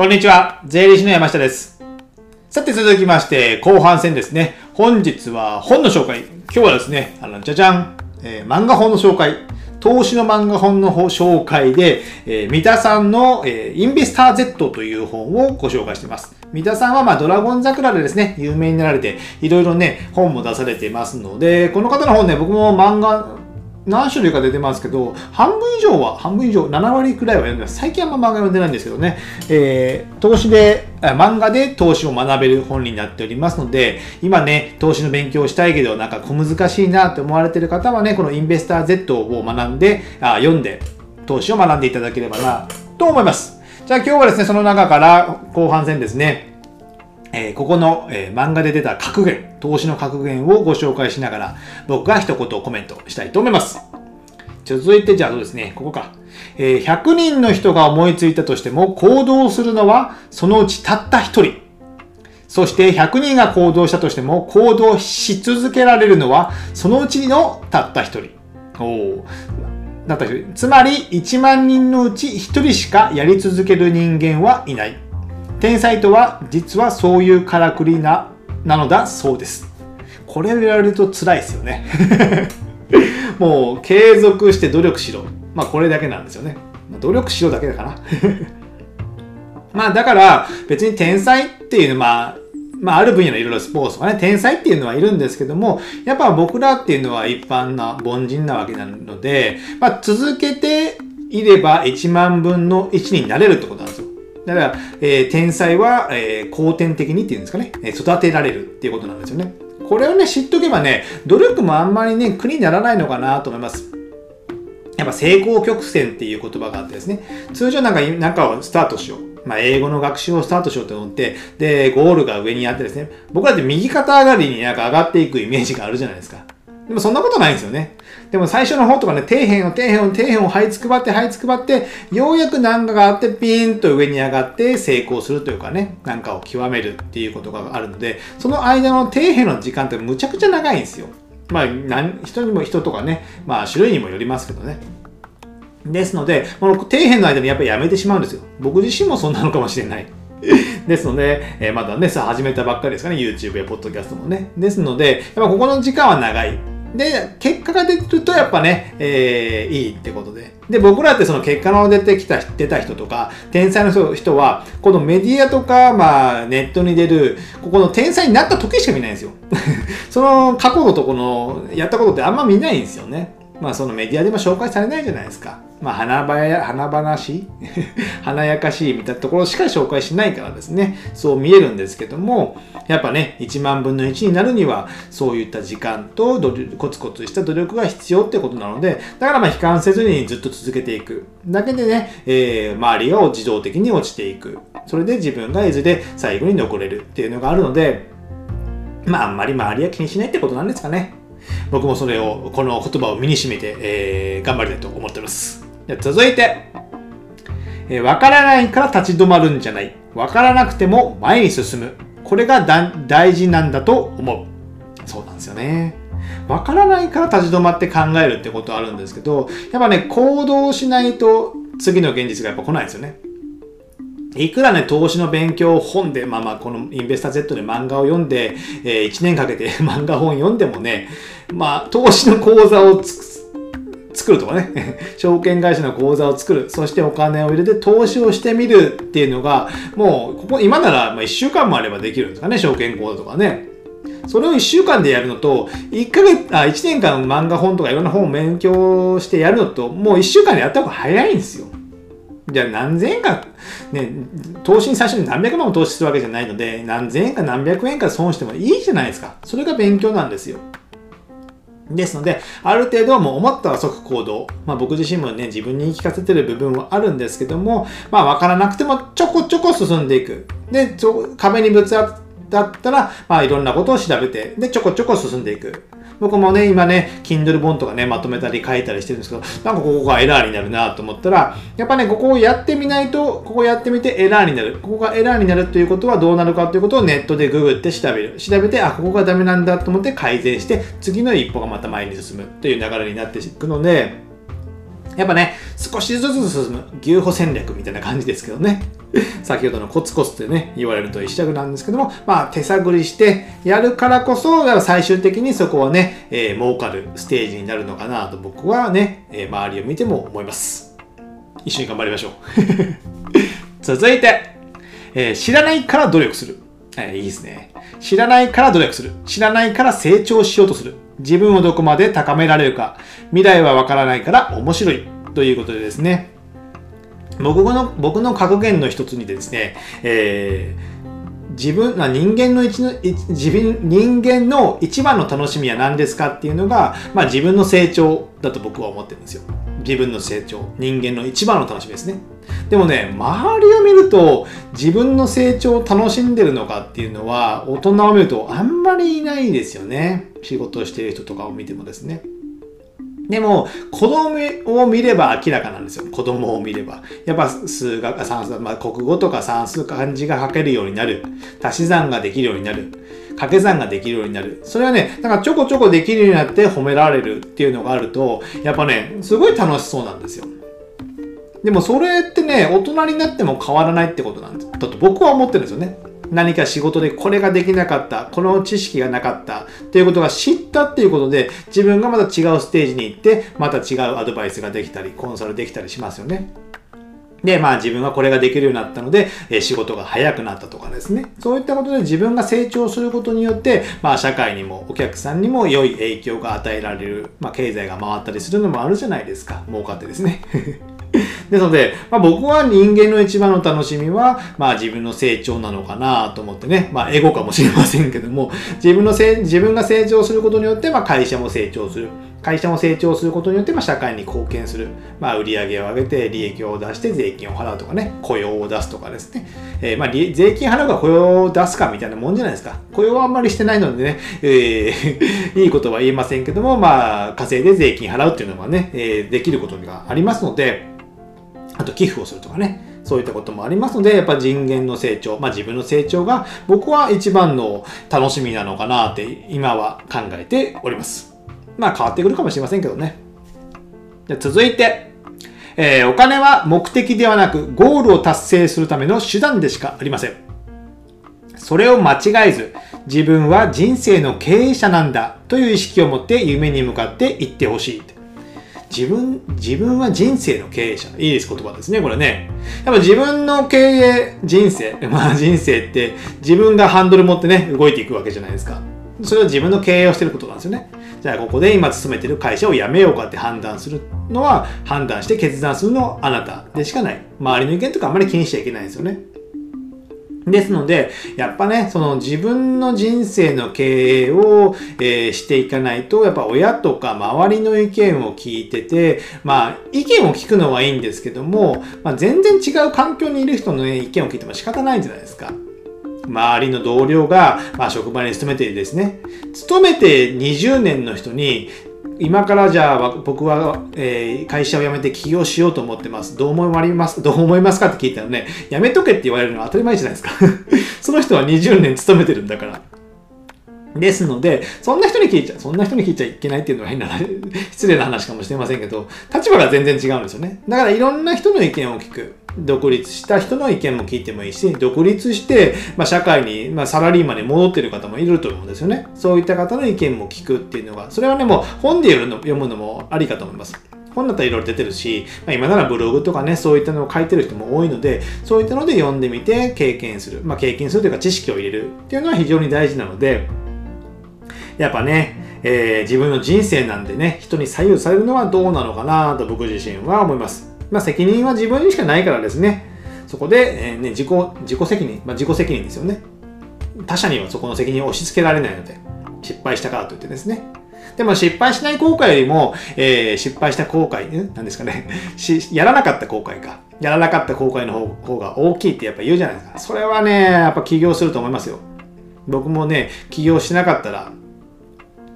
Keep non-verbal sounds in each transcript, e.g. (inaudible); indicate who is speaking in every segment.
Speaker 1: こんにちは。税理士の山下です。さて続きまして、後半戦ですね。本日は本の紹介。今日はですね、あの、じゃじゃん、えー漫画本の紹介。投資の漫画本の紹介で、えー三田さんの、えーインベスター Z という本をご紹介しています。三田さんは、まあ、ドラゴン桜でですね、有名になられて、いろいろね、本も出されていますので、この方の本ね、僕も漫画、何種類か出てますけど、半分以上は、半分以上、7割くらいは読んでます。最近あんま漫画読んでないんですけどね、えー投資で、漫画で投資を学べる本になっておりますので、今ね、投資の勉強をしたいけど、なんか小難しいなって思われてる方はね、このインベスター Z を学んで、あ読んで、投資を学んでいただければな、と思います。じゃあ今日はですね、その中から後半戦ですね、えーここの、えー漫画で出た格言、投資の格言をご紹介しながら、僕が一言コメントしたいと思います。続いて、じゃあそうですね、ここか。えー100人の人が思いついたとしても、行動するのはそのうちたった1人。そして100人が行動したとしても、行動し続けられるのはそのうちのたった1人。おーだった1人。つまり、1万人のうち1人しかやり続ける人間はいない。天才とは実はそういうからくりななのだそうです。これを言われると辛いですよね。(laughs) もう継続して努力しろ。まあこれだけなんですよね。まあ努力しろだけだかな。(laughs) まあだから別に天才っていうのは、まあ、まあある分野のいろいろスポーツとかね、天才っていうのはいるんですけども、やっぱ僕らっていうのは一般な凡人なわけなので、まあ続けていれば1万分の1になれるってことなんですよ。だから、えー天才は、えー後天的にっていうんですかね、え育てられるっていうことなんですよね。これをね、知っとけばね、努力もあんまりね、苦にならないのかなと思います。やっぱ成功曲線っていう言葉があってですね、通常なんか、なんかをスタートしよう。まあ、英語の学習をスタートしようと思って、で、ゴールが上にあってですね、僕らって右肩上がりになんか上がっていくイメージがあるじゃないですか。でもそんなことないんですよね。でも最初の方とかね、底辺を底辺を底辺を這いつくばって這いつくばって、ようやく難があってピーンと上に上がって成功するというかね、なんかを極めるっていうことがあるので、その間の底辺の時間ってむちゃくちゃ長いんですよ。まあ、人にも人とかね、まあ種類にもよりますけどね。ですので、この底辺の間にやっぱりやめてしまうんですよ。僕自身もそんなのかもしれない。(laughs) ですので、えーまだね、さ始めたばっかりですかね、YouTube や Podcast もね。ですので、やっぱここの時間は長い。で、結果が出てるとやっぱね、えーいいってことで。で、僕らってその結果の出てきた、出た人とか、天才の人人は、このメディアとか、まあ、ネットに出る、ここの天才になった時しか見ないんですよ。(laughs) その過去のとこの、やったことってあんま見ないんですよね。まあそのメディアでも紹介されないじゃないですか。まあ華々華々しい (laughs) 華やかしいみたいなところしか紹介しないからですね。そう見えるんですけども、やっぱね、1万分の1になるには、そういった時間とコツコツした努力が必要ってことなので、だからまあ悲観せずにずっと続けていく。だけでね、えー周りが自動的に落ちていく。それで自分がいずれ最後に残れるっていうのがあるので、まああんまり周りは気にしないってことなんですかね。僕もそれを、この言葉を身に締めて、えー頑張りたいと思っております。じゃ続いて、えーわからないから立ち止まるんじゃない。わからなくても前に進む。これがだ大事なんだと思う。そうなんですよね。わからないから立ち止まって考えるってことはあるんですけど、やっぱね、行動しないと次の現実がやっぱ来ないですよね。いくらね、投資の勉強を本で、まあまあ、このインベスター Z で漫画を読んで、え1年かけて (laughs) 漫画本読んでもね、まあ、投資の講座をつ作るとかね、(laughs) 証券会社の口座を作る、そしてお金を入れて投資をしてみるっていうのが、もう、ここ、今ならまあ1週間もあればできるんですかね、証券口座とかね。それを1週間でやるのと、1ヶ月、あ、1年間漫画本とかいろんな本を勉強してやるのと、もう1週間でやった方が早いんですよ。じゃあ何千円か、ね、投資に最初に何百万も投資するわけじゃないので、何千円か何百円か損してもいいじゃないですか。それが勉強なんですよ。ですので、ある程度はもう思ったら即行動。まあ僕自身もね、自分に言い聞かせてる部分はあるんですけども、まあ分からなくてもちょこちょこ進んでいく。で、壁にぶつかったら、まあいろんなことを調べて、で、ちょこちょこ進んでいく。僕もね、今ね、Kindle 本とかね、まとめたり書いたりしてるんですけど、なんかここがエラーになるなと思ったら、やっぱね、ここをやってみないと、ここやってみてエラーになる。ここがエラーになるということはどうなるかということをネットでググって調べる。調べて、あ、ここがダメなんだと思って改善して、次の一歩がまた前に進むという流れになっていくので、やっぱね、少しずつ進む牛歩戦略みたいな感じですけどね。(laughs) 先ほどのコツコツってね、言われると一着なんですけども、まあ手探りしてやるからこそ、最終的にそこはね、えー、儲かるステージになるのかなと僕はね、えー、周りを見ても思います。一緒に頑張りましょう。(laughs) 続いて、えー、知らないから努力する。えー、いいですね。知らないから努力する。知らないから成長しようとする。自分をどこまで高められるか。未来はわからないから面白い。ということでですね。僕の、僕の格言の一つにですね、えー、自分、人間の一の、自分、人間の一番の楽しみは何ですかっていうのが、まあ自分の成長だと僕は思ってるんですよ。自分の成長。人間の一番の楽しみですね。でもね、周りを見ると自分の成長を楽しんでるのかっていうのは、大人を見るとあんまりいないですよね。仕事をしてる人とかを見てもですね。でも、子供を見れば明らかなんですよ。子供を見れば。やっぱ数学、算数、まあ、国語とか算数漢字が書けるようになる。足し算ができるようになる。掛け算ができるようになる。それはね、なんかちょこちょこできるようになって褒められるっていうのがあると、やっぱね、すごい楽しそうなんですよ。でもそれってね、大人になっても変わらないってことなんです。だと僕は思ってるんですよね。何か仕事でこれができなかった、この知識がなかったっていうことが知ったっていうことで、自分がまた違うステージに行って、また違うアドバイスができたり、コンサルできたりしますよね。で、まあ自分はこれができるようになったので、え仕事が早くなったとかですね。そういったことで自分が成長することによって、まあ社会にもお客さんにも良い影響が与えられる、まあ経済が回ったりするのもあるじゃないですか。儲かってですね。(laughs) ですので、まあ、僕は人間の一番の楽しみは、まあ、自分の成長なのかなと思ってね、まあ、エゴかもしれませんけども、自分のせ自分が成長することによって、まあ、会社も成長する。会社も成長することによって、まあ、社会に貢献する。まあ、売上を上げて、利益を出して税金を払うとかね、雇用を出すとかですね。えー、まあ、税金払うか雇用を出すかみたいなもんじゃないですか。雇用はあんまりしてないのでね、えー、(laughs) いいことは言えませんけども、まあ、稼いで税金払うっていうのはね、えー、できることがありますので、あと寄付をするとかね。そういったこともありますので、やっぱ人間の成長、まあ自分の成長が僕は一番の楽しみなのかなって今は考えております。まあ変わってくるかもしれませんけどね。じゃ続いて、えー、お金は目的ではなくゴールを達成するための手段でしかありません。それを間違えず、自分は人生の経営者なんだという意識を持って夢に向かっていってほしい。自分、自分は人生の経営者。いいです、言葉ですね、これね。やっぱ自分の経営、人生。(laughs) まあ人生って自分がハンドル持ってね、動いていくわけじゃないですか。それは自分の経営をしてることなんですよね。じゃあここで今勤めてる会社を辞めようかって判断するのは、判断して決断するのはあなたでしかない。周りの意見とかあんまり気にしちゃいけないんですよね。ですので、やっぱね、その自分の人生の経営を、えー、していかないと、やっぱ親とか周りの意見を聞いてて、まあ、意見を聞くのはいいんですけども、まあ、全然違う環境にいる人の、ね、意見を聞いても仕方ないんじゃないですか。周りの同僚が、まあ、職場に勤めてですね、勤めて20年の人に、今からじゃあ僕は、えー、会社を辞めて起業しようと思ってます。どう思います？どう思いますかって聞いたらね、辞めとけって言われるのは当たり前じゃないですか (laughs) その人は20年勤めてるんだから。ですので、そんな人に聞いちゃ、そんな人に聞いちゃいけないっていうのは変な、(laughs) 失礼な話かもしれませんけど、立場が全然違うんですよね。だからいろんな人の意見を聞く。独立した人の意見も聞いてもいいし、独立して、まあ、社会に、まあ、サラリーマンに戻ってる方もいると思うんですよね。そういった方の意見も聞くっていうのが、それはね、もう本で読むのもありかと思います。本だったらいろいろ出てるし、まあ、今ならブログとかね、そういったのを書いてる人も多いので、そういったので読んでみて経験する。まあ、経験するというか知識を入れるっていうのは非常に大事なので、やっぱね、えー、自分の人生なんでね、人に左右されるのはどうなのかなと僕自身は思います。まあ、責任は自分にしかないからですね、そこで、えー、ね、自己、自己責任、まあ、自己責任ですよね。他者にはそこの責任を押し付けられないので、失敗したからといってですね。でも失敗しない後悔よりも、えー、失敗した後悔、なんですかね (laughs) し、やらなかった後悔か。やらなかった後悔の方が大きいってやっぱ言うじゃないですか。それはね、やっぱ起業すると思いますよ。僕もね、起業しなかったら、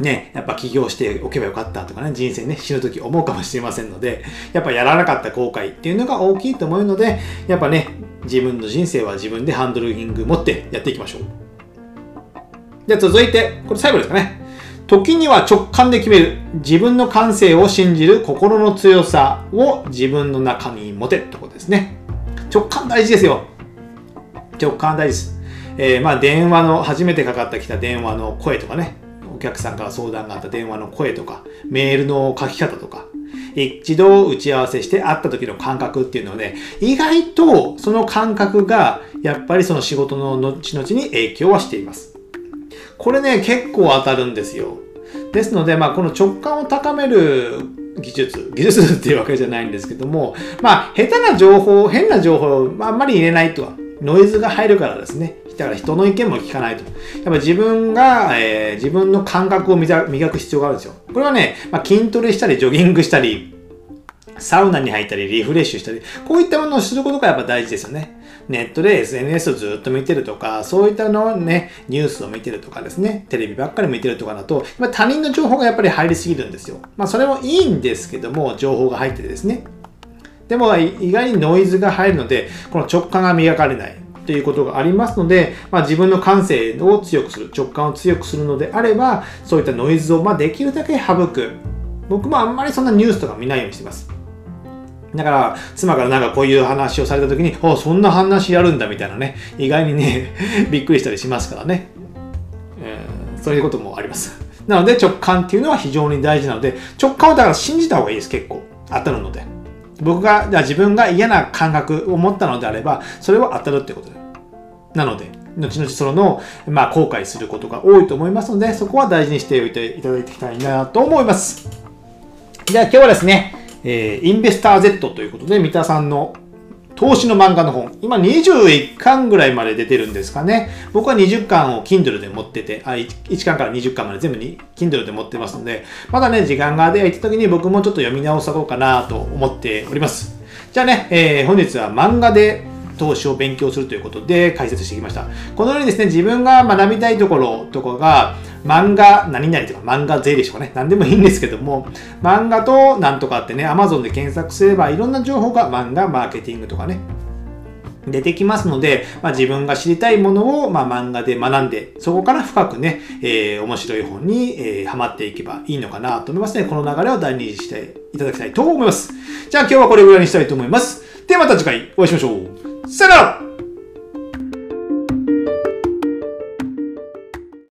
Speaker 1: ね、やっぱ起業しておけばよかったとかね、人生ね、死ぬ時思うかもしれませんので、やっぱやらなかった後悔っていうのが大きいと思うので、やっぱね、自分の人生は自分でハンドルリング持ってやっていきましょう。じゃあ続いて、これ最後ですかね。時には直感で決める。自分の感性を信じる心の強さを自分の中に持てってことですね。直感大事ですよ。直感大事です。えー、まあ電話の、初めてかかってきた電話の声とかね、客さんから相談があった電話の声とか、メールの書き方とか、一度打ち合わせして会った時の感覚っていうので、意外とその感覚がやっぱりその仕事の後々に影響はしています。これね、結構当たるんですよ。ですので、まあ、この直感を高める技術、技術っていうわけじゃないんですけども、まあ、下手な情報、変な情報をあんまり入れないとは、ノイズが入るからですね。だから人の意見も聞かないと。やっぱ自分が、えー、自分の感覚を磨く必要があるんですよ。これはね、まあ、筋トレしたり、ジョギングしたり、サウナに入ったり、リフレッシュしたり、こういったものをすることがやっぱ大事ですよね。ネットで SNS をずっと見てるとか、そういったのね、ニュースを見てるとかですね、テレビばっかり見てるとかだと、他人の情報がやっぱり入りすぎるんですよ。まあそれもいいんですけども、情報が入っててですね。でも意外にノイズが入るので、この直感が磨かれない。ということがありますので、まあ、自分の感性を強くする、直感を強くするのであれば、そういったノイズをまできるだけ省く。僕もあんまりそんなニュースとか見ないようにしてます。だから、妻からなんかこういう話をされた時に、あ、そんな話やるんだみたいなね、意外にね、(laughs) びっくりしたりしますからね。えー、そういうこともあります。なので直感っていうのは非常に大事なので、直感をだから信じた方がいいです、結構。当たるので。僕が、じゃあ自分が嫌な感覚を持ったのであれば、それは当たるってことです。なので、後々その、まあ、後悔することが多いと思いますので、そこは大事にしておいていただいきたいなと思います。じゃあ今日はですね、えー、インベスター Z ということで、三田さんの投資の漫画の本、今21巻ぐらいまで出てるんですかね。僕は20巻を Kindle で持ってて、あ 1, 1巻から20巻まで全部に Kindle で持ってますので、まだね、時間が出会った時に僕もちょっと読み直そうかなと思っております。じゃあね、えー、本日は漫画で投資を勉強するということで解説してきました。このようにですね、自分が学びたいところとかが、漫画何々とか漫画税理士とかね、何でもいいんですけども、漫画となんとかってね、Amazon で検索すればいろんな情報が漫画、マーケティングとかね、出てきますので、まあ、自分が知りたいものを、まあ、漫画で学んで、そこから深くね、えー、面白い本に、えー、ハマっていけばいいのかなと思いますね。この流れを大事にしていただきたいと思います。じゃあ今日はこれぐらいにしたいと思います。ではまた次回お会いしましょう。Sit up!